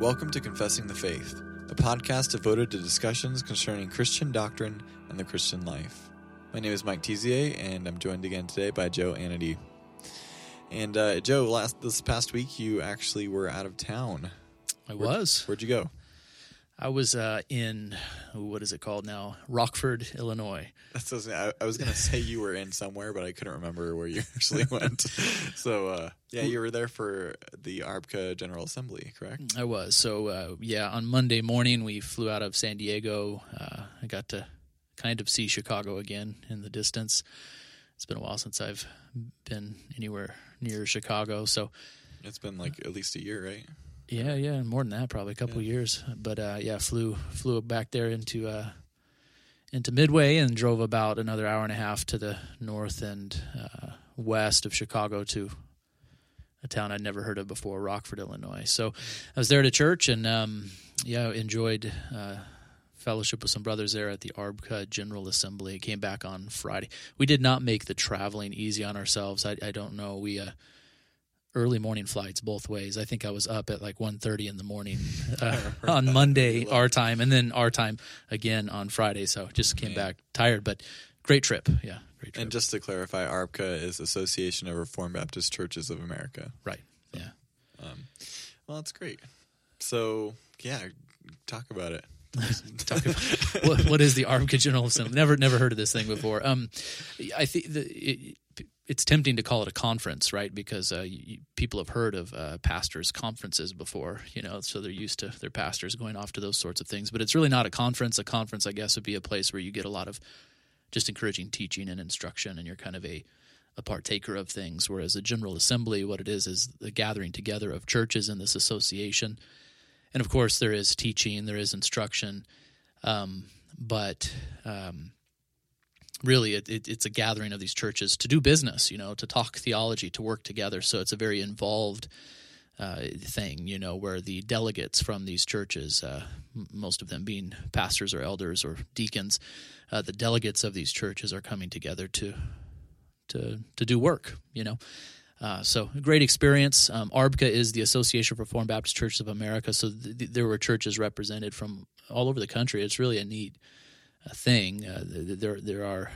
Welcome to Confessing the Faith, a podcast devoted to discussions concerning Christian doctrine and the Christian life. My name is Mike Tezier, and I'm joined again today by Joe Anady. And uh, Joe, last this past week, you actually were out of town. I Where'd- was. Where'd you go? I was uh, in what is it called now? Rockford, Illinois. That's what I I was going to say you were in somewhere, but I couldn't remember where you actually went. so, uh, yeah, you were there for the ARBCA General Assembly, correct? I was. So uh, yeah, on Monday morning we flew out of San Diego. Uh, I got to kind of see Chicago again in the distance. It's been a while since I've been anywhere near Chicago. So It's been like at least a year, right? Yeah, yeah, more than that, probably a couple years. But uh, yeah, flew flew back there into uh, into Midway and drove about another hour and a half to the north and uh, west of Chicago to a town I'd never heard of before, Rockford, Illinois. So I was there to church and um, yeah, enjoyed uh, fellowship with some brothers there at the ARBCA General Assembly. Came back on Friday. We did not make the traveling easy on ourselves. I, I don't know. We uh, early morning flights both ways. I think I was up at like 1.30 in the morning uh, on Monday our time, and then our time again on Friday. So just came back tired, but great trip. Yeah, great trip. And just to clarify, ARBCA is Association of Reformed Baptist Churches of America. right. Yeah. Um, well, that's great. So, yeah, talk about it. Talk about what, what is the ARBCA General Assembly? Never, never heard of this thing before. Um, I think the, it, it's tempting to call it a conference, right? Because uh, you, people have heard of uh, pastors' conferences before, you know, so they're used to their pastors going off to those sorts of things. But it's really not a conference. A conference, I guess, would be a place where you get a lot of just encouraging teaching and instruction, and you're kind of a a partaker of things. Whereas a general assembly, what it is, is the gathering together of churches in this association. And of course, there is teaching, there is instruction, um, but um, really, it, it, it's a gathering of these churches to do business, you know, to talk theology, to work together. So it's a very involved uh, thing, you know, where the delegates from these churches, uh, most of them being pastors or elders or deacons, uh, the delegates of these churches are coming together to to to do work, you know. Uh, so great experience. Um, ARBCA is the Association of Reformed Baptist Churches of America. So th- th- there were churches represented from all over the country. It's really a neat thing. Uh, there there are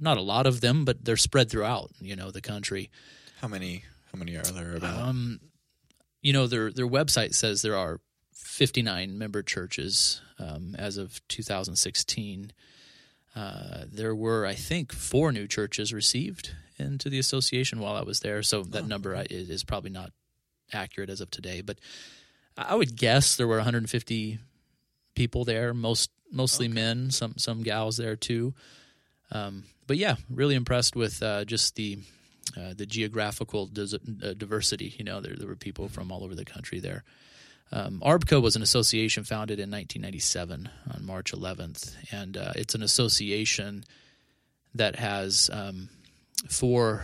not a lot of them, but they're spread throughout you know the country. How many? How many are there about? Um, you know their their website says there are 59 member churches um, as of 2016. Uh, there were, I think, four new churches received into the association while I was there. So that number I- is, is probably not accurate as of today, but I would guess there were 150 people there, most mostly men, some some gals there too. Um, but yeah, really impressed with uh, just the uh, the geographical dis- uh, diversity. You know, there, there were people from all over the country there. Um, ARBCA was an association founded in 1997 on March 11th, and uh, it's an association that has um, four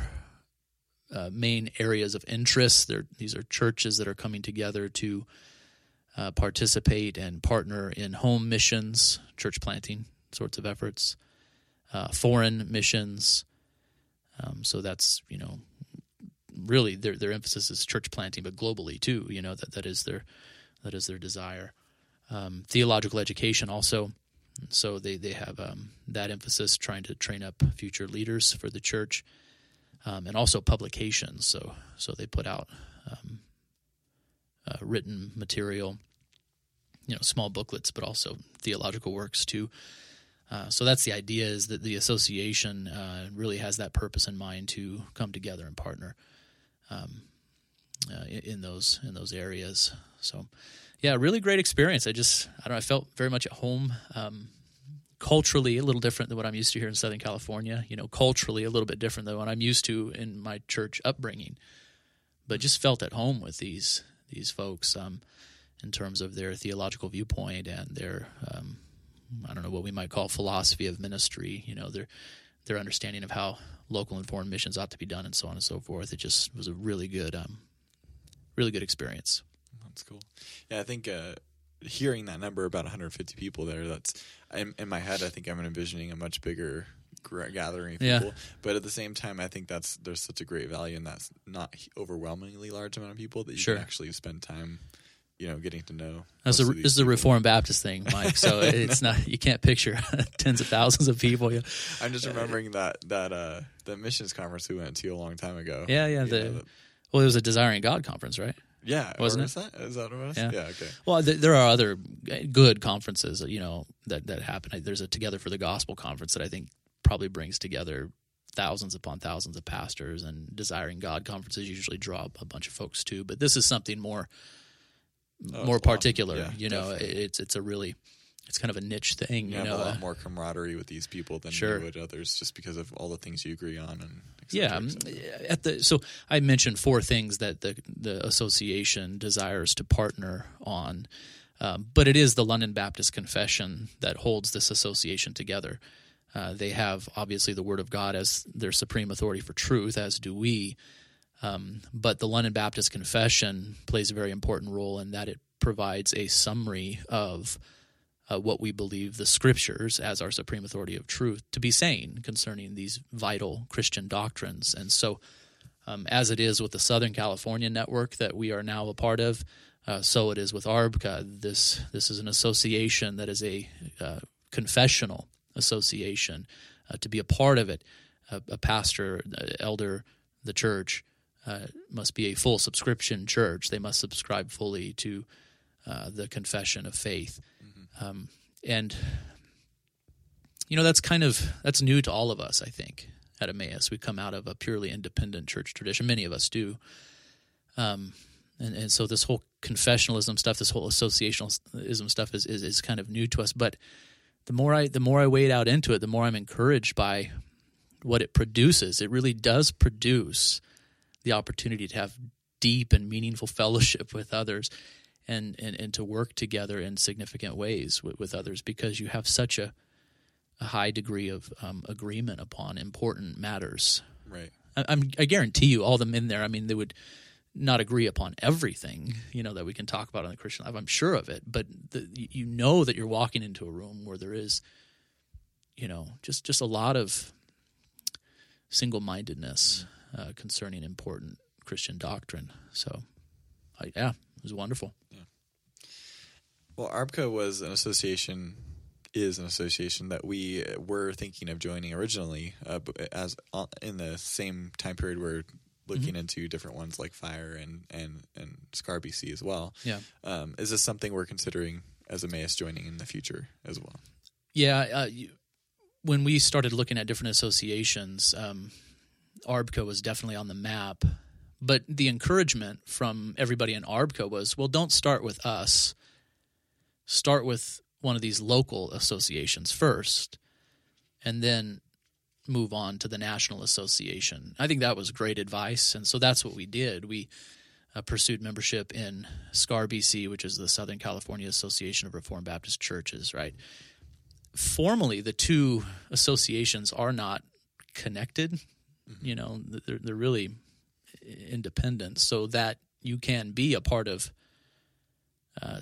uh, main areas of interest. There, these are churches that are coming together to uh, participate and partner in home missions, church planting sorts of efforts, uh, foreign missions. Um, so that's you know really their their emphasis is church planting, but globally too. You know that that is their that is their desire. Um, theological education also. So they they have um, that emphasis, trying to train up future leaders for the church, um, and also publications. So so they put out um, uh, written material, you know, small booklets, but also theological works too. Uh, so that's the idea: is that the association uh, really has that purpose in mind to come together and partner um, uh, in, in those in those areas. So, yeah, really great experience. I just I don't know. I felt very much at home. Um, culturally, a little different than what I'm used to here in Southern California. You know, culturally a little bit different than what I'm used to in my church upbringing. But just felt at home with these these folks um, in terms of their theological viewpoint and their um, I don't know what we might call philosophy of ministry. You know, their their understanding of how local and foreign missions ought to be done, and so on and so forth. It just was a really good, um, really good experience. That's cool. Yeah, I think uh, hearing that number about 150 people there, that's in, in my head. I think I'm envisioning a much bigger gathering Yeah. people. But at the same time, I think that's there's such a great value in that's not overwhelmingly large amount of people that you Sure. can actually spend time you know getting to know. Is, a, is a. Reformed Baptist thing, Mike. So it's not you can't picture tens of thousands of people. Yeah, I'm just remembering that that uh the missions conference we went to a long time ago. yeah, yeah. The, know, well, it was a Desiring God conference, right? yeah, Wasn't it? That is that what it was? Yeah. yeah okay. Well, th- there are other good conferences, you know, that that happen. There's a Together for the Gospel conference that I think probably brings together thousands upon thousands of pastors, and Desiring God conferences usually draw a bunch of folks too. But this is something more Oh, more particular. yeah, you know, definitely. it's it's a really it's kind of a niche thing. you You, have know, a lot uh, more camaraderie with these people than Sure. you would others, just because of all the things you agree on and yeah um, cetera. at the so i mentioned four things that the the association desires to partner on um, but it is the london baptist confession that holds this association together uh, they have obviously the word of god as their supreme authority for truth as do we um, but the london baptist confession plays a very important role in that it provides a summary of uh, what we believe the scriptures as our supreme authority of truth to be saying concerning these vital Christian doctrines. And so, um, as it is with the Southern California network that we are now a part of, uh, so it is with ARBCA. This this is an association that is a uh, confessional association. Uh, to be a part of it, a, a pastor, uh, elder, the church uh, must be a full subscription church. They must subscribe fully to uh, the confession of faith. Um, and you know that's kind of that's new to all of us i think at emmaus we come out of a purely independent church tradition many of us do um, and, and so this whole confessionalism stuff this whole associationalism stuff is, is, is kind of new to us but the more i the more i wade out into it the more i'm encouraged by what it produces it really does produce the opportunity to have deep and meaningful fellowship with others and, and, and to work together in significant ways with, with others because you have such a, a high degree of um, agreement upon important matters. right. I, I'm, I guarantee you, all them in there, I mean, they would not agree upon everything, you know, that we can talk about on the Christian life. I'm sure of it, but the, you know that you're walking into a room where there is, you know, just, just a lot of single mindedness uh, concerning important Christian doctrine. So, I, yeah, it was wonderful. Well, ARBCA was an association, is an association that we were thinking of joining originally, uh, as uh, in the same time period we're looking Mm-hmm. into different ones like Fire and and and Scar BC as well. Yeah. Um, is this something we're considering as Emmaus joining in the future as well? Yeah, uh, you, when we started looking at different associations, um, ARBCA was definitely on the map. But the encouragement from everybody in ARBCA was, well, don't start with us. Start with one of these local associations first, and then move on to the national association. I think that was great advice, and so that's what we did. We uh, pursued membership in SCAR BC, which is the Southern California Association of Reformed Baptist Churches, right? formally the two associations are not connected you know they're, they're really independent so that you can be a part of uh,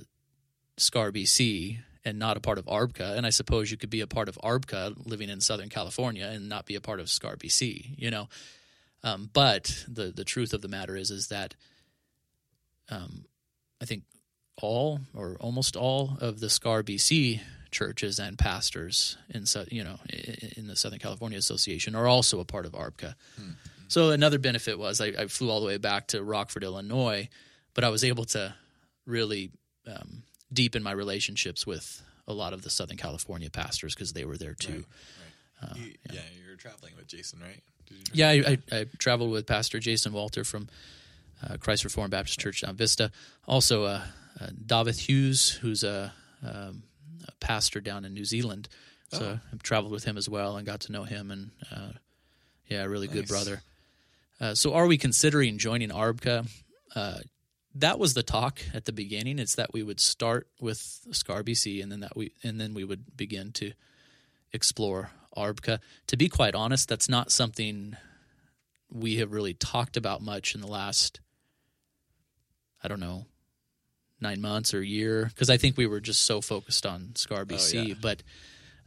scar bc and not a part of arbca and i suppose you could be a part of arbca living in southern california and not be a part of scar bc you know um, but the the truth of the matter is is that um, i think all or almost all of the scar bc churches and pastors in you know in the Southern California Association are also a part of ARBCA. So another benefit was I, I flew all the way back to Rockford, Illinois, but I was able to really um, deepen my relationships with a lot of the Southern California pastors because they were there too. Right. You- yeah. you were traveling with Jason, right? Did you Yeah, I, I, I traveled with Pastor Jason Walter from uh, Christ Reformed Baptist Church down Vista. Also, uh, uh, David Hughes, who's a, um, a pastor down in New Zealand. So Oh. I've traveled with him as well and got to know him. And uh, yeah, a really good brother. Uh, so, are we considering joining ARBCA? That was the talk at the beginning. It's that we would start with SCAR BC, and then that we and then we would begin to explore ARBCA. To be quite honest, that's not something we have really talked about much in the last, I don't know, nine months or a year, because I think we were just so focused on SCAR BC. Oh, yeah. But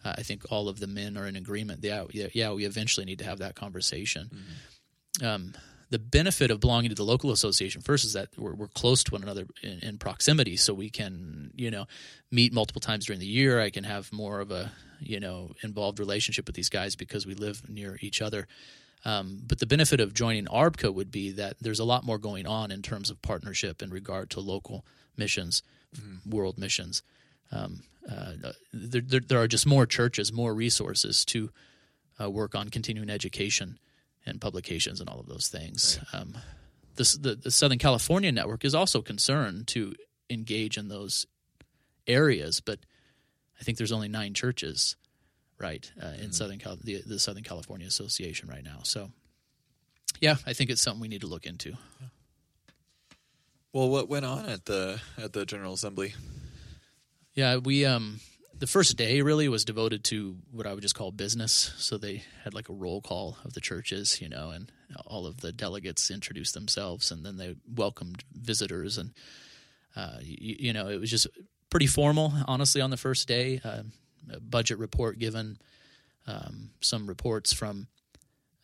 uh, I think all of the men are in agreement. Yeah, yeah, yeah, we eventually need to have that conversation. Mm-hmm. Um, the benefit of belonging to the local association first is that we're, we're close to one another in, in, proximity, so we can you know meet multiple times during the year. I can have more of a you know involved relationship with these guys because we live near each other. Um, but the benefit of joining ARBCA would be that there's a lot more going on in terms of partnership in regard to local missions, mm-hmm. world missions. Um, uh, there, there, there, are just more churches, more resources to uh, work on continuing education and publications and all of those things. Right. Um, the, the, the Southern California network is also concerned to engage in those areas, but I think there's only nine churches, right, uh, in mm-hmm. Southern Cal- the, the Southern California Association right now. So, yeah, I think it's something we need to look into. Well, what went on at the at the General Assembly? Yeah, we um the first day really was devoted to what I would just call business. So they had like a roll call of the churches, you know, and all of the delegates introduced themselves, and then they welcomed visitors, and uh, you, you, know, it was just pretty formal, honestly, on the first day. Uh, a budget report given, um, some reports from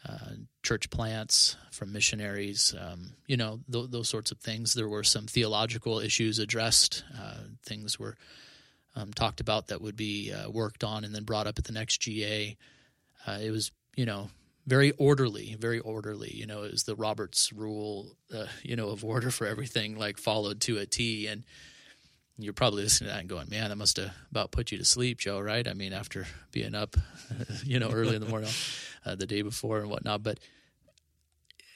uh, church plants, from missionaries, um, you know, th- those sorts of things. There were some theological issues addressed. Uh, things were um, talked about that would be uh, worked on and then brought up at the next GA. Uh, it was, you know, very orderly, very orderly. You know, it was the Roberts rule, uh, you know, of order for everything, like followed to a T. And you're probably listening to that and going, man, that must have about put you to sleep, Joe, right? I mean, after being up, you know, early in the morning, uh, the day before and whatnot. But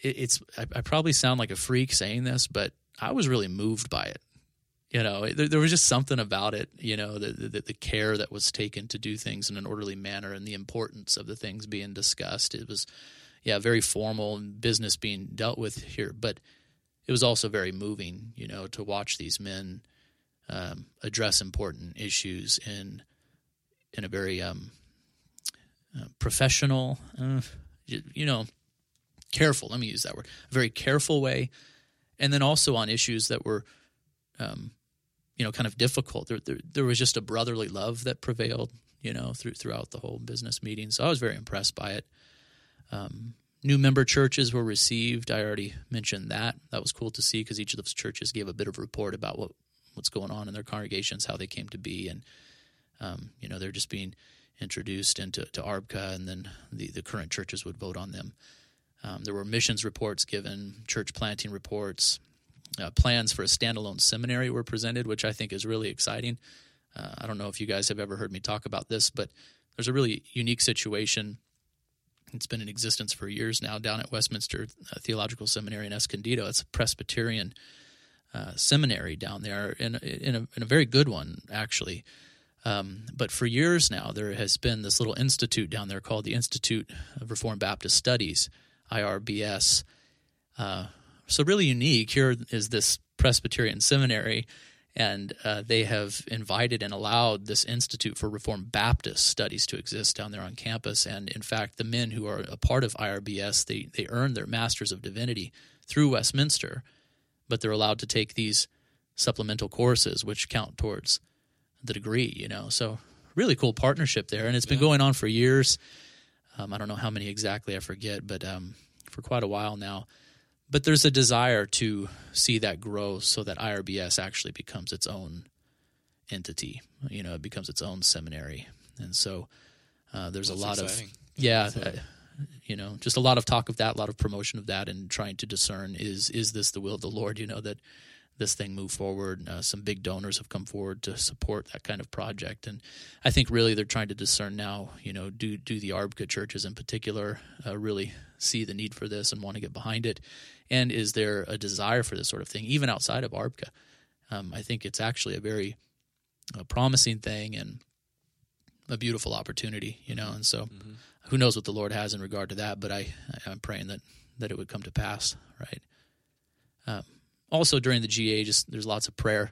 it, it's, I, I probably sound like a freak saying this, but I was really moved by it you know there, there, was just something about it you know the, the, the care that was taken to do things in an orderly manner and the importance of the things being discussed. It was yeah very formal and business being dealt with here but it was also very moving you know to watch these men um, address important issues in in a very um, uh, professional uh, you, you know careful let me use that word a very careful way. And then also on issues that were um, you know kind of difficult. There, there, there was just a brotherly love that prevailed, you know, through throughout the whole business meeting. So I was very impressed by it. Um, new member churches were received. I already mentioned that. That was cool to see because each of those churches gave a bit of report about what what's going on in their congregations, how they came to be, and um, you know they're just being introduced into to ARBCA, and then the the current churches would vote on them. Um, there were missions reports given, church planting reports, uh, plans for a standalone seminary were presented, which I think is really exciting. Uh, I don't know if you guys have ever heard me talk about this, but there's a really unique situation. It's been in existence for years now down at Westminster uh, Theological Seminary in Escondido. It's a Presbyterian uh, seminary down there, in, in, a, in a very good one, actually. Um, but for years now, there has been this little institute down there called the Institute of Reformed Baptist Studies, IRBS. Uh, so really unique here is this Presbyterian seminary, and uh, they have invited and allowed this Institute for Reformed Baptist Studies to exist down there on campus. And in fact, the men who are a part of IRBS they they earn their Masters of Divinity through Westminster, but they're allowed to take these supplemental courses which count towards the degree. You know, so really cool partnership there, and it's been yeah. going on for years. Um, I don't know how many exactly, I forget, but um, for quite a while now but there's a desire to see that grow so that IRBS actually becomes its own entity. You know, it becomes its own seminary, and so uh, there's That's a lot exciting. of yeah, uh, you know, just a lot of talk of that, a lot of promotion of that, and trying to discern is is this the will of the Lord? You know that this thing move forward. Uh, some big donors have come forward to support that kind of project, and I think really they're trying to discern now. You know, do do the ARBCA churches in particular uh, really see the need for this and want to get behind it? And is there a desire for this sort of thing, even outside of ARBCA? Um, I think it's actually a very uh, promising thing and a beautiful opportunity, you know. And so, mm-hmm. who knows what the Lord has in regard to that? But I, I'm praying that that it would come to pass, right? Um, also, during the GA, just there's lots of prayer.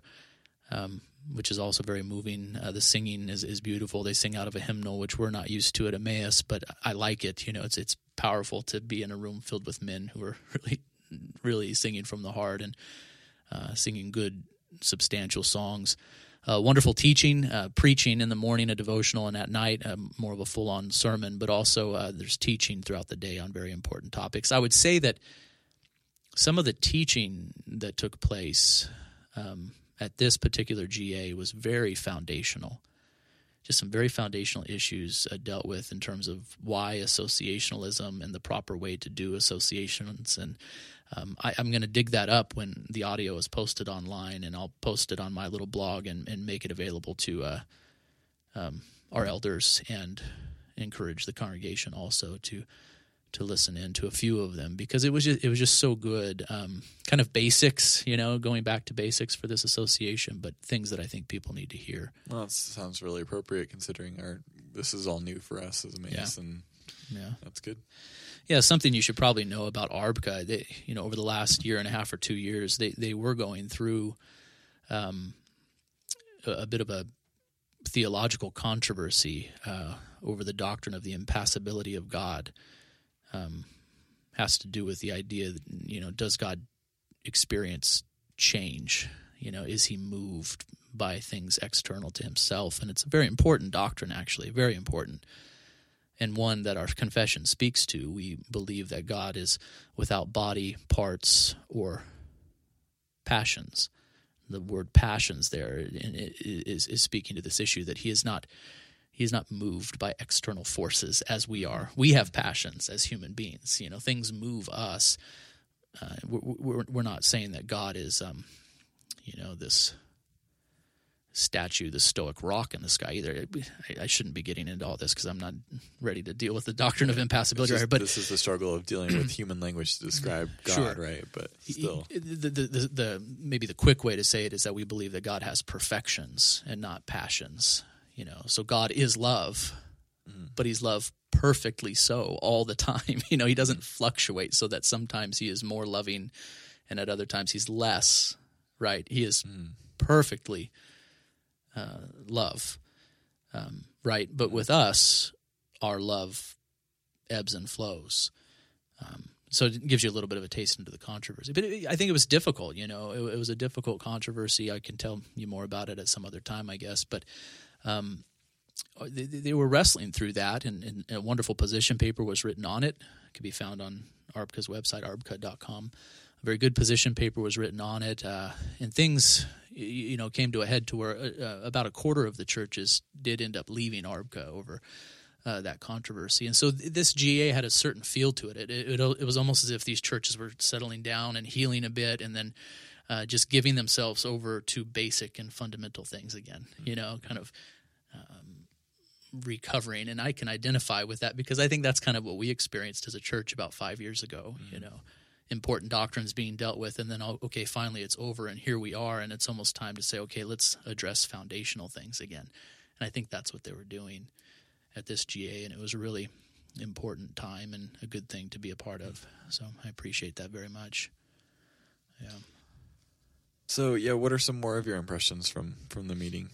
Um, which is also very moving. Uh, the singing is, is beautiful. They sing out of a hymnal, which we're not used to at Emmaus, but I like it. You know, it's it's powerful to be in a room filled with men who are really really singing from the heart and uh, singing good, substantial songs. Uh, wonderful teaching, uh, preaching in the morning, a devotional, and at night, uh, more of a full on sermon, but also uh, there's teaching throughout the day on very important topics. I would say that some of the teaching that took place um, at this particular GA was very foundational. Just some very foundational issues uh, dealt with in terms of why associationalism and the proper way to do associations. And um, I, am going to dig that up when the audio is posted online, and I'll post it on my little blog and, and make it available to uh, um, our elders and encourage the congregation also to to listen in to a few of them because it was just, it was just so good. Um, kind of basics, you know, going back to basics for this association, but things that I think people need to hear. Well, that sounds really appropriate considering our this is all new for us as a. Yeah, yeah. that's good. Yeah, something you should probably know about ARBCA. They, you know, over the last year and a half or two years, they they were going through um, a, a bit of a theological controversy uh, over the doctrine of the impassibility of God um, has to do with the idea that, you know, does God experience change? You know, is he moved by things external to himself? And it's a very important doctrine, actually, very important, and one that our confession speaks to. We believe that God is without body, parts, or passions. The word passions there is, is speaking to this issue that he is not he's not moved by external forces as we are. We have passions as human beings. You know, things move us. Uh, we're, we're, not saying that God is, um, you know, this statue, the stoic rock in the sky either. I, I shouldn't be getting into all this because I'm not ready to deal with the doctrine of impassibility. Just, right, but this is the struggle of dealing with human language to describe God, sure. right? But still, the, the, the, the maybe the quick way to say it is that we believe that God has perfections and not passions you know so god is love mm. but he's love perfectly so all the time. You know he doesn't fluctuate so that sometimes he is more loving and at other times he's less right? He is mm. perfectly uh, love um, right? But with us our love ebbs and flows. Um, so it gives you a little bit of a taste into the controversy. But it, i think it was difficult you know? It, it, was a difficult controversy. I can tell you more about it at some other time i guess. But um, they, they, were wrestling through that, and, and, a wonderful position paper was written on it. It can be found on ARBCA's website, arbca.com. A very good position paper was written on it, uh, and things you know came to a head to where uh, uh about a quarter of the churches did end up leaving ARBCA over uh, that controversy. And so th- this GA had a certain feel to it. It, it. it, was almost as if these churches were settling down and healing a bit, and then uh, just giving themselves over to basic and fundamental things again. You know, kind of recovering and i can identify with that because i think that's kind of what we experienced as a church about five years ago mm-hmm. you know. Important doctrines being dealt with and then okay finally it's over and here we are and it's almost time to say okay let's address foundational things again. And i think that's what they were doing at this ga and it was a really important time and a good thing to be a part of. So i appreciate that very much. Yeah. So yeah what are some more of your impressions from from the meeting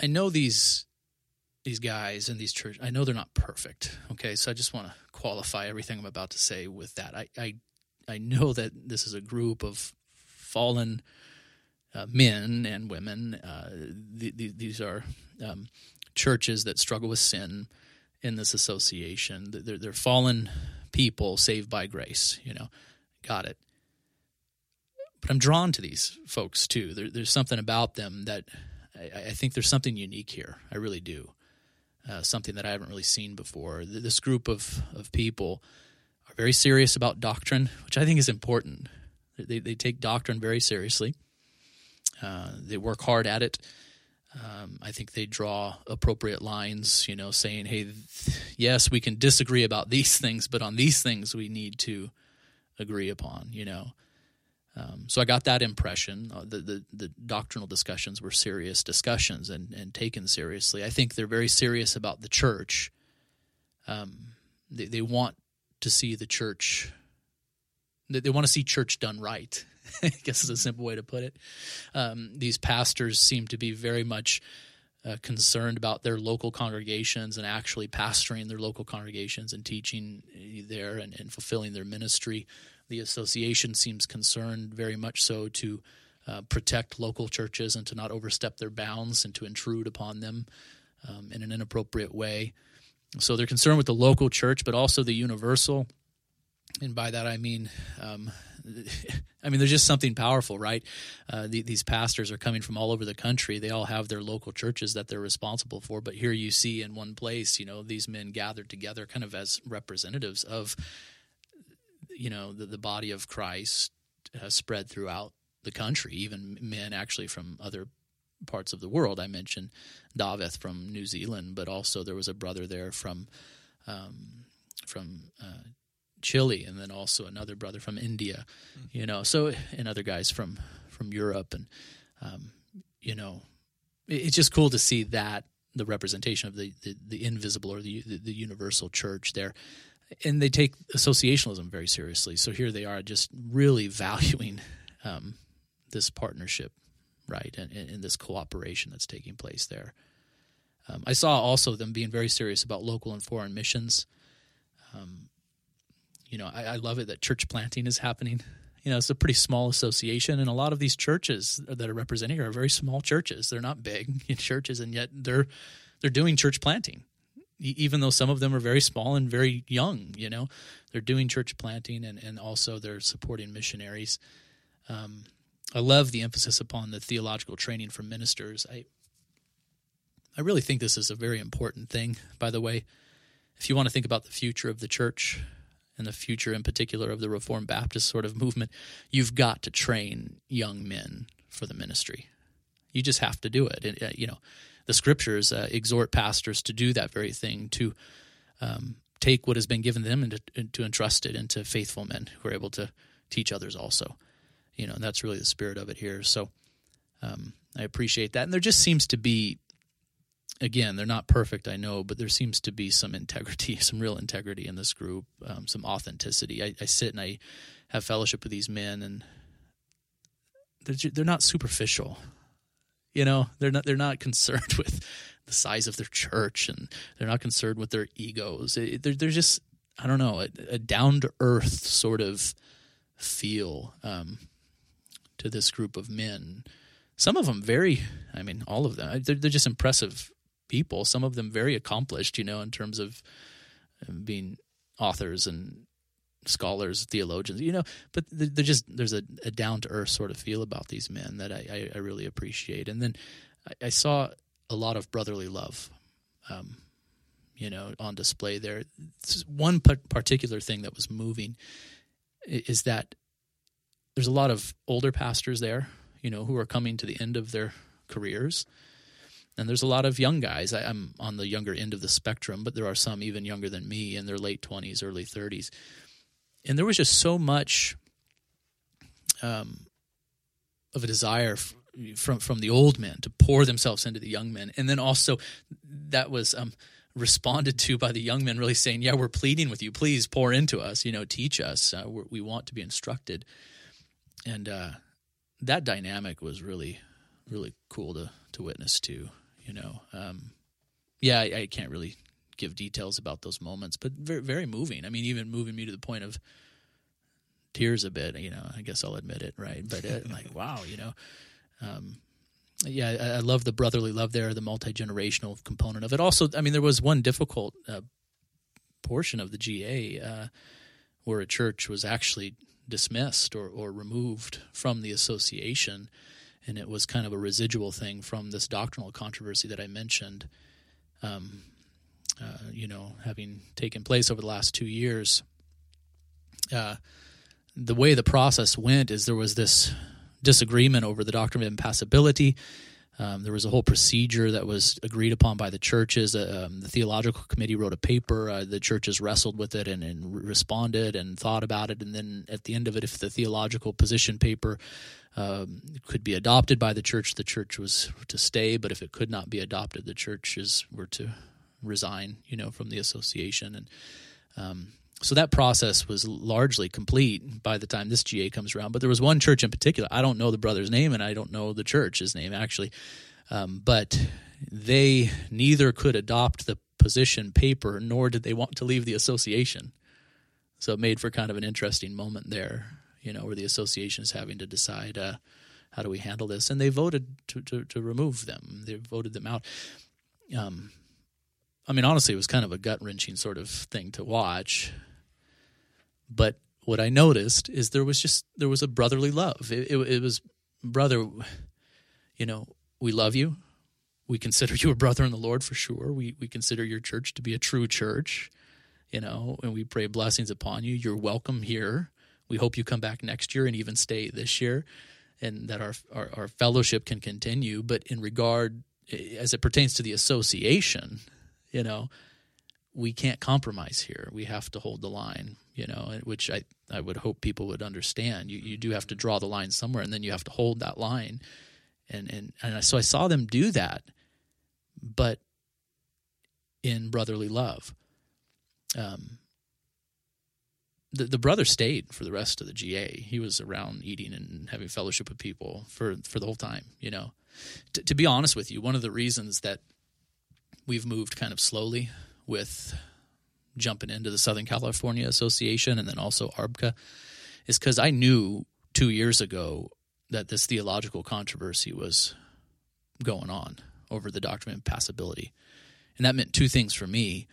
I know these these guys and these churches. I know they're not perfect. Okay, so I just want to qualify everything I'm about to say with that. I I, I know that this is a group of fallen uh, men and women. Uh, the, the, these are um, churches that struggle with sin in this association. They're, they're fallen people saved by grace. You know, got it. But I'm drawn to these folks too. There, there's something about them that I, I think there's something unique here. I really do. Uh, something that I haven't really seen before. This group of, of people are very serious about doctrine, which I think is important. They, they take doctrine very seriously. Uh, they work hard at it. Um, I think they draw appropriate lines, you know, saying, hey, th- yes, we can disagree about these things, but on these things we need to agree upon, you know. Um, so I got that impression. Uh, the, the, the doctrinal discussions were serious discussions and and taken seriously. I think they're very serious about the church. Um, they they want to see the church. They, they want to see church done right. I guess is a simple way to put it. Um, these pastors seem to be very much uh, concerned about their local congregations and actually pastoring their local congregations and teaching there and, and fulfilling their ministry. The association seems concerned very much so to uh, protect local churches and to not overstep their bounds and to intrude upon them um, in an inappropriate way. So they're concerned with the local church, but also the universal and by that I mean, um, I mean there's just something powerful, right? Uh, the, these pastors are coming from all over the country. They all have their local churches that they're responsible for, but here you see in one place, you know, these men gathered together, kind of as representatives of, you know, the, the body of Christ uh, spread throughout the country. Even men actually from other parts of the world. I mentioned David from New Zealand, but also there was a brother there from um, from uh, Chile, and then also another brother from India. Mm-hmm. You know, so and other guys from from Europe, and um, you know, it's just cool to see that the representation of the the, the invisible or the, the, the universal church there. And they take associationalism very seriously. So here they are, just really valuing um, this partnership, right, and, and, this cooperation that's taking place there. Um, I saw also them being very serious about local and foreign missions. Um, you know, I, I, love it that church planting is happening. You know, it's a pretty small association, and a lot of these churches that are representing are very small churches. They're not big churches, and yet they're they're doing church planting, even though some of them are very small and very young. You know, they're doing church planting, and and also they're supporting missionaries. Um, I love the emphasis upon the theological training for ministers. I I really think this is a very important thing. By the way, if you want to think about the future of the church, and the future in particular of the Reformed Baptist sort of movement, you've got to train young men for the ministry. You just have to do it. And, uh, you know, the scriptures uh, exhort pastors to do that very thing, to um, take what has been given them and to, and to, entrust it into faithful men who are able to teach others also. You know, that's really the spirit of it here. So um, I appreciate that. And there just seems to be again, they're not perfect, I know, but there seems to be some integrity, some real integrity in this group, um, some authenticity. I, I, sit and I have fellowship with these men, and they're they're not superficial. You know, they're not they're not concerned with the size of their church, and they're not concerned with their egos. they're they're just I don't know a, a down to earth sort of feel um, to this group of men some of them very i mean all of them they're, they're just impressive people, some of them very accomplished, you know, in terms of uh, being authors and scholars, theologians, you know, but they're just there's a, a down to earth sort of feel about these men that I, I, really appreciate. And then I, I, saw a lot of brotherly love, um, you know, on display there. One particular thing that was moving is that there's a lot of older pastors there, you know, who are coming to the end of their careers and there's a lot of young guys. I, am on the younger end of the spectrum, but there are some even younger than me in their late 20s, early 30s. And there was just so much um, of a desire f- from from the old men to pour themselves into the young men, and then also that was um, responded to by the young men, really saying, "Yeah, we're pleading with you. Please pour into us. You know, teach us. Uh, we want to be instructed." And uh, that dynamic was really, really cool to to witness to you know. Um, yeah, I, I, can't really give details about those moments, but very, very moving. I mean, even moving me to the point of tears a bit. You know, I guess I'll admit it, right? But it, like, wow, you know. Um, yeah, I, I, love the brotherly love there, the multi generational component of it. Also, I mean, there was one difficult uh, portion of the GA uh, where a church was actually dismissed or, or removed from the association and it was kind of a residual thing from this doctrinal controversy that I mentioned. Um, uh, you know, having taken place over the last two years, uh, the way the process went is there was this disagreement over the doctrine of impassibility. Um, there was a whole procedure that was agreed upon by the churches. Uh, um, the theological committee wrote a paper. Uh, the churches wrestled with it and, and, responded and thought about it. And then at the end of it, if the theological position paper um, could be adopted by the church, the church was to stay. But if it could not be adopted, the churches were to resign, you know, from the association. And um, so that process was largely complete by the time this GA comes around. But there was one church in particular. I don't know the brother's name, and I don't know the church's name actually. Um, but they neither could adopt the position paper nor did they want to leave the association. So it made for kind of an interesting moment there, you know, where the association is having to decide uh, how do we handle this, and they voted to, to, to remove them. They voted them out. Um, I mean, honestly, it was kind of a gut wrenching sort of thing to watch. But what I noticed is there was just there was a brotherly love. It, it, it was brother, you know, we love you. We consider you a brother in the Lord for sure. We we consider your church to be a true church, you know, and we pray blessings upon you. You're welcome here. We hope you come back next year and even stay this year, and that our our, our fellowship can continue. But in regard eh, as it pertains to the association, you know, we can't compromise here. We have to hold the line, you know, which I, I would hope people would understand. You you do have to draw the line somewhere, and then you have to hold that line. And and and so I saw them do that, but in brotherly love. Um, the the brother stayed for the rest of the GA. He was around eating and having fellowship with people for for the whole time. You know, T- to be honest with you, one of the reasons that we've moved kind of slowly with jumping into the Southern California Association and then also ARBCA is because I knew two years ago that this theological controversy was going on over the doctrine of impassibility. And that meant two things for me.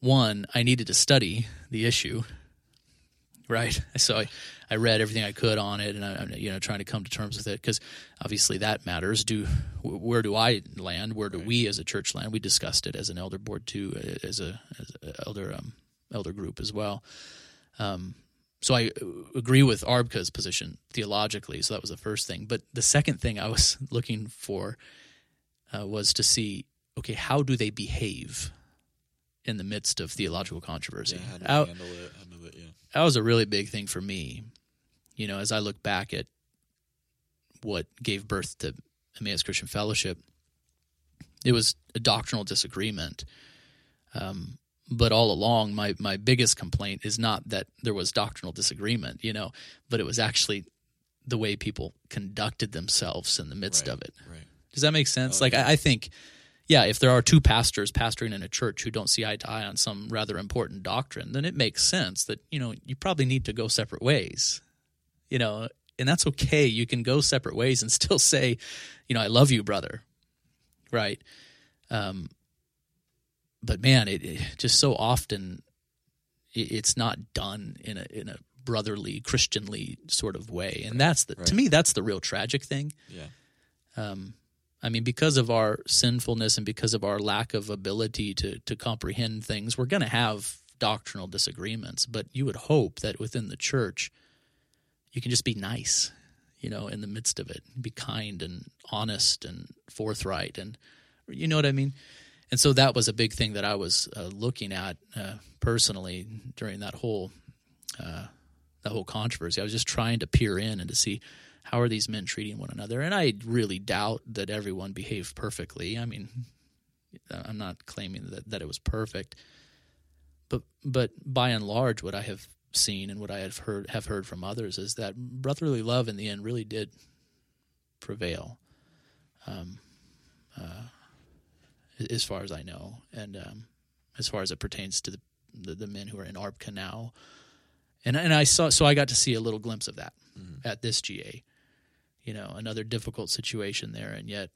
One, I needed to study the issue, right? So I, I read everything I could on it, and I'm you know, trying to come to terms with it because obviously that matters. Do where do I land? Where do right. we as a church land? We discussed it as an elder board too, as a, as a elder um, elder group as well. Um, so I uh, agree with ARBCA's position theologically. So that was the first thing. But the second thing I was looking for uh, was to see, okay, how do they behave in the midst of theological controversy? Yeah, how do handle it? Handle it yeah. That was a really big thing for me you know, as I look back at what gave birth to Emmaus Christian Fellowship, it was a doctrinal disagreement. Um, but all along, my my biggest complaint is not that there was doctrinal disagreement, you know, but it was actually the way people conducted themselves in the midst right, of it. Right. Does that make sense? Oh, like I, I think yeah, if there are two pastors pastoring in a church who don't see eye to eye on some rather important doctrine, then it makes sense that, you know, you probably need to go separate ways you know, and that's okay. You can go separate ways and still say, you know, I love you, brother. Right. Um, but man, it, it just so often it, it's not done in a in a brotherly, Christianly sort of way, and that's the right. to me that's the real tragic thing. Yeah. Um, I mean, because of our sinfulness and because of our lack of ability to to comprehend things, we're going to have doctrinal disagreements. But you would hope that within the church, you can just be nice, you know, in the midst of it, be kind and honest and forthright, and you know what I mean. And so that was a big thing that I was uh, looking at uh, personally during that whole uh, that whole controversy. I was just trying to peer in and to see how are these men treating one another. And I really doubt that everyone behaved perfectly. I mean, I'm not claiming that, that it was perfect, but but by and large, what I have seen and what I have heard have heard from others is that brotherly love in the end really did prevail, um, uh, as far as I know, and um, as far as it pertains to the, the, the men who are in ARBCA now, and and I saw so I got to see a little glimpse of that mm-hmm. at this GA, you know, another difficult situation there, and yet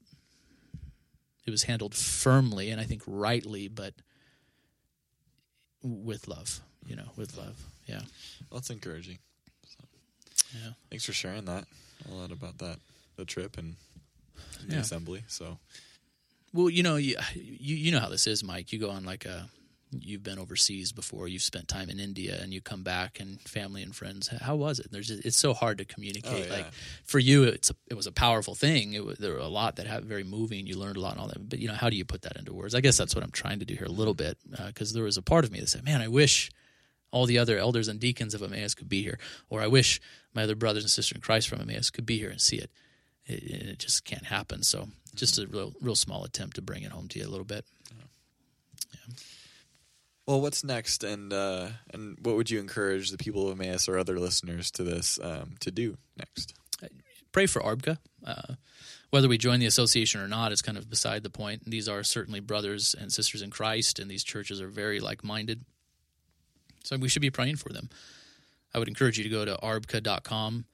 it was handled firmly and I think rightly, but with love, you know, with love. Yeah. Well, that's encouraging. So, yeah. Thanks for sharing that. A lot about that, the trip and, the yeah. assembly. So. Well, you know, you, you you know how this is, Mike. You go on like a you've been overseas before, you've spent time in India, and you come back and family and friends. How was it? There's it's so hard to communicate. Oh, yeah. Like for you, it's a, it was a powerful thing. It was, there were a lot that had very moving. You learned a lot and all that. But you know, how do you put that into words? I guess that's what I'm trying to do here a little bit because uh, there was a part of me that said, "Man, I wish." all the other elders and deacons of Emmaus could be here. Or I wish my other brothers and sisters in Christ from Emmaus could be here and see it. It, it just can't happen. So just a real, real small attempt to bring it home to you a little bit. Yeah. Well, what's next, and uh, and what would you encourage the people of Emmaus or other listeners to this um, to do next? Pray for ARBCA. Uh, whether we join the association or not is kind of beside the point. These are certainly brothers and sisters in Christ, and these churches are very like minded. So we should be praying for them. I would encourage you to go to arbca.com.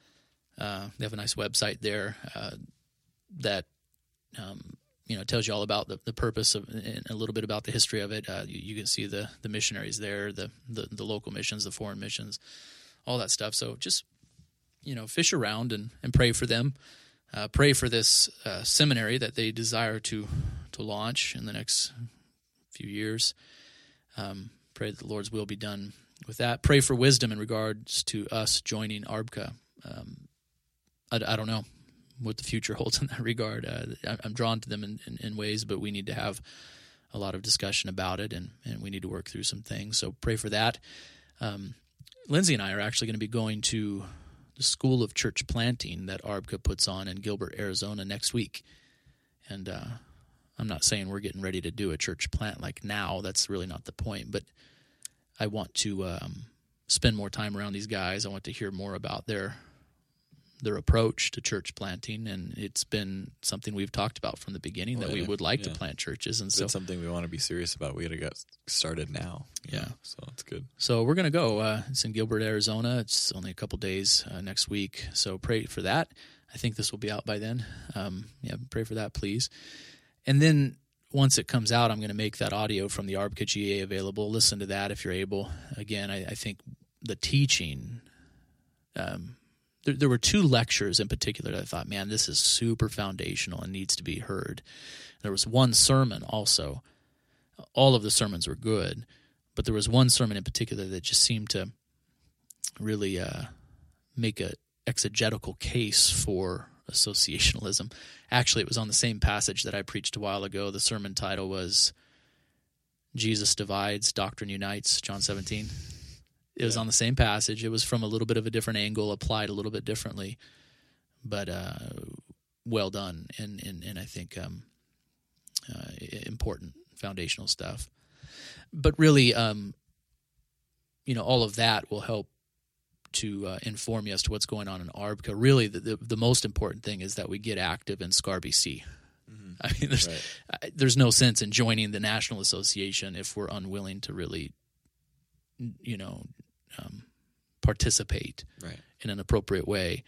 Uh, they have a nice website there uh, that um, you know tells you all about the, the purpose of and a little bit about the history of it. Uh, you, you, can see the the missionaries there, the, the, the local missions, the foreign missions, all that stuff. So just you know, fish around and and pray for them. Uh, pray for this uh, seminary that they desire to to launch in the next few years. Um, pray that the Lord's will be done with that. Pray for wisdom in regards to us joining ARBCA. Um, I, I, don't know what the future holds in that regard. Uh, I, am drawn to them in, in, in, ways, but we need to have a lot of discussion about it, and, and we need to work through some things. So pray for that. Um, Lindsay and I are actually going to be going to the School of Church Planting that ARBCA puts on in Gilbert, Arizona next week. And uh, I'm not saying we're getting ready to do a church plant like now. That's really not the point. But I want to um, spend more time around these guys. I want to hear more about their their approach to church planting, and it's been something we've talked about from the beginning that we would like yeah. to plant churches, and so it's something we want to be serious about. We got to get started now. Yeah, know, so it's good. So we're gonna go. Uh, it's in Gilbert, Arizona. It's only a couple days uh, next week, so pray for that. I think this will be out by then. Um, yeah, pray for that, please. And then once it comes out, I'm going to make that audio from the ARBCA GA available. Listen to that if you're able. Again, I, I think the teaching. Um, there, there, were two lectures in particular that I thought, man, this is super foundational and needs to be heard. There was one sermon also. All of the sermons were good, but there was one sermon in particular that just seemed to really uh, make a exegetical case for associationalism. Actually, it was on the same passage that I preached a while ago. The sermon title was Jesus Divides, Doctrine Unites, John 17. It was on the same passage. It was from a little bit of a different angle, applied a little bit differently, but uh, well done. And, and, and I think um, uh, important foundational stuff. But really, um, you know, all of that will help to uh, inform you as to what's going on in ARBCA. Really, the, the, the, most important thing is that we get active in SCAR BC. Mm-hmm. I mean, there's right. there's no sense in joining the national association if we're unwilling to really, you know, um, participate right. in an appropriate way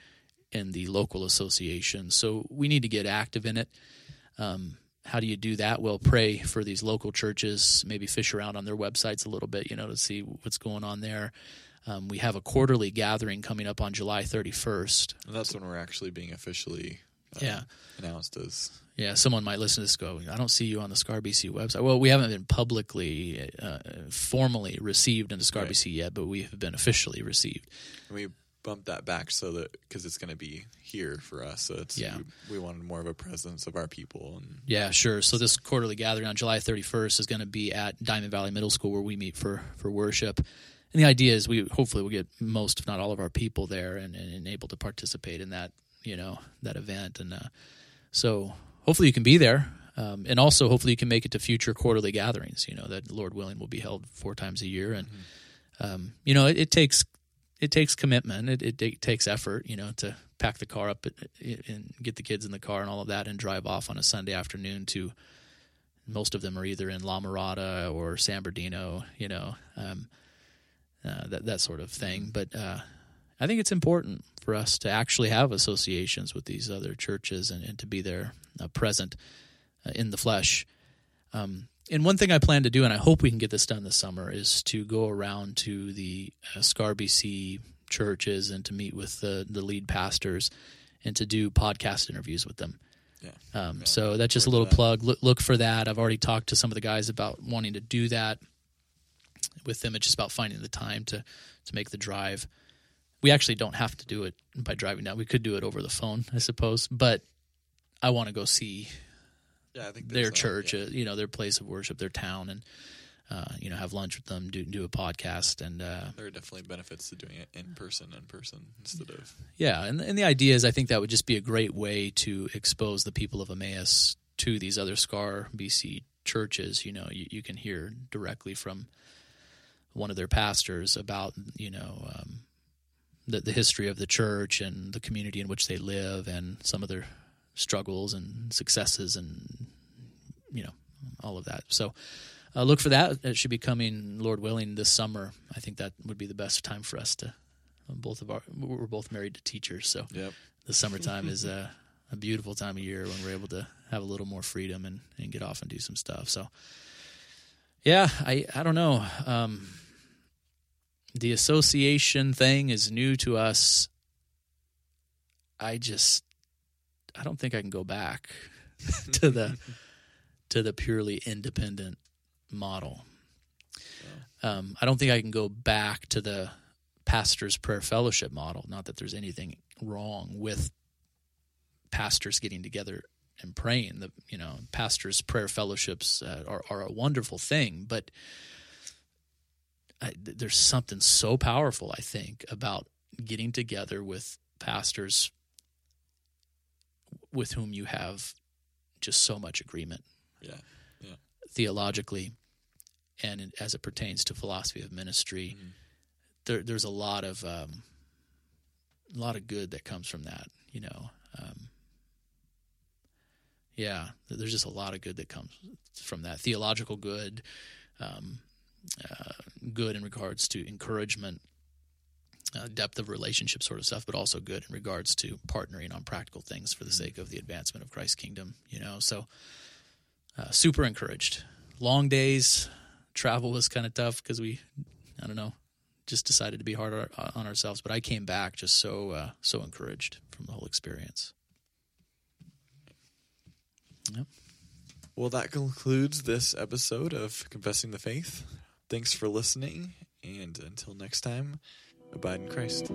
in the local association. So we need to get active in it. Um, how do you do that? Well, pray for these local churches. Maybe fish around on their websites a little bit, you know, to see what's going on there. Um, we have a quarterly gathering coming up on July 31st. that's when we're actually being officially uh, yeah. announced as. Yeah, someone might listen to this go, I don't see you on the SCAR-BC website. Well, we haven't been publicly, uh, formally received into SCAR-BC right. yet, but we have been officially received. We bumped that back so that because it's going to be here for us. So it's yeah. we, we, wanted more of a presence of our people. And yeah, sure. So this quarterly gathering on July 31st is going to be at Diamond Valley Middle School where we meet for for worship. And the idea is we hopefully will get most, if not all, of our people there and, and able to participate in that, you know, that event. And uh, so hopefully you can be there. Um, and also hopefully you can make it to future quarterly gatherings, you know, that Lord willing will be held four times a year. And, mm-hmm. um, you know, it, it, takes, it takes commitment. It, it, it, takes effort, you know, to pack the car up and get the kids in the car and all of that and drive off on a Sunday afternoon to, most of them are either in La Mirada or San Bernardino, you know, um, uh, that that sort of thing. But uh, I think it's important for us to actually have associations with these other churches and, and to be there uh, present uh, in the flesh. Um, and one thing I plan to do, and I hope we can get this done this summer, is to go around to the uh, SCAR BC churches and to meet with the, the lead pastors and to do podcast interviews with them. Yeah. Um, yeah. So that's just a little plug. Look, look, for that. I've already talked to some of the guys about wanting to do that with them. It's just about finding the time to to make the drive. We actually don't have to do it by driving down. We could do it over the phone, I suppose. But I want to go see yeah, I think their church, yeah. uh, you know, their place of worship, their town, and uh, you know, have lunch with them, do do a podcast, and uh, there are definitely benefits to doing it in person, in person instead of yeah. And and the idea is, I think that would just be a great way to expose the people of Emmaus to these other Scar BC churches. You know, you, you can hear directly from one of their pastors about you know um, the the history of the church and the community in which they live and some of their struggles and successes and you know all of that. So uh, look for that. It should be coming, Lord willing, this summer. I think that would be the best time for us to both of our we're both married to teachers, so yep. the summertime is a, a beautiful time of year when we're able to have a little more freedom and, and get off and do some stuff. So yeah, I I don't know. Um, the association thing is new to us. I just I don't think I can go back to the to the purely independent model. Um, I don't think I can go back to the pastor's prayer fellowship model. Not that there's anything wrong with pastors getting together and praying. The you know pastors' prayer fellowships uh, are are a wonderful thing, but I, there's something so powerful I think about getting together with pastors with whom you have just so much agreement. Yeah. Yeah. Theologically, and as it pertains to philosophy of ministry, mm-hmm. there, there's a lot of um, a lot of good that comes from that. You know, um, yeah, there's just a lot of good that comes from that theological good, um, good in regards to encouragement, uh, depth of relationship sort of stuff, but also good in regards to partnering on practical things for the mm-hmm. sake of the advancement of Christ's kingdom. You know, so uh, super encouraged. Long days, travel was kind of tough because we, I don't know, just decided to be hard on ourselves. But I came back just so uh, so encouraged from the whole experience. Yep. Well, that concludes this episode of Confessing the Faith. Thanks for listening, and until next time, abide in Christ.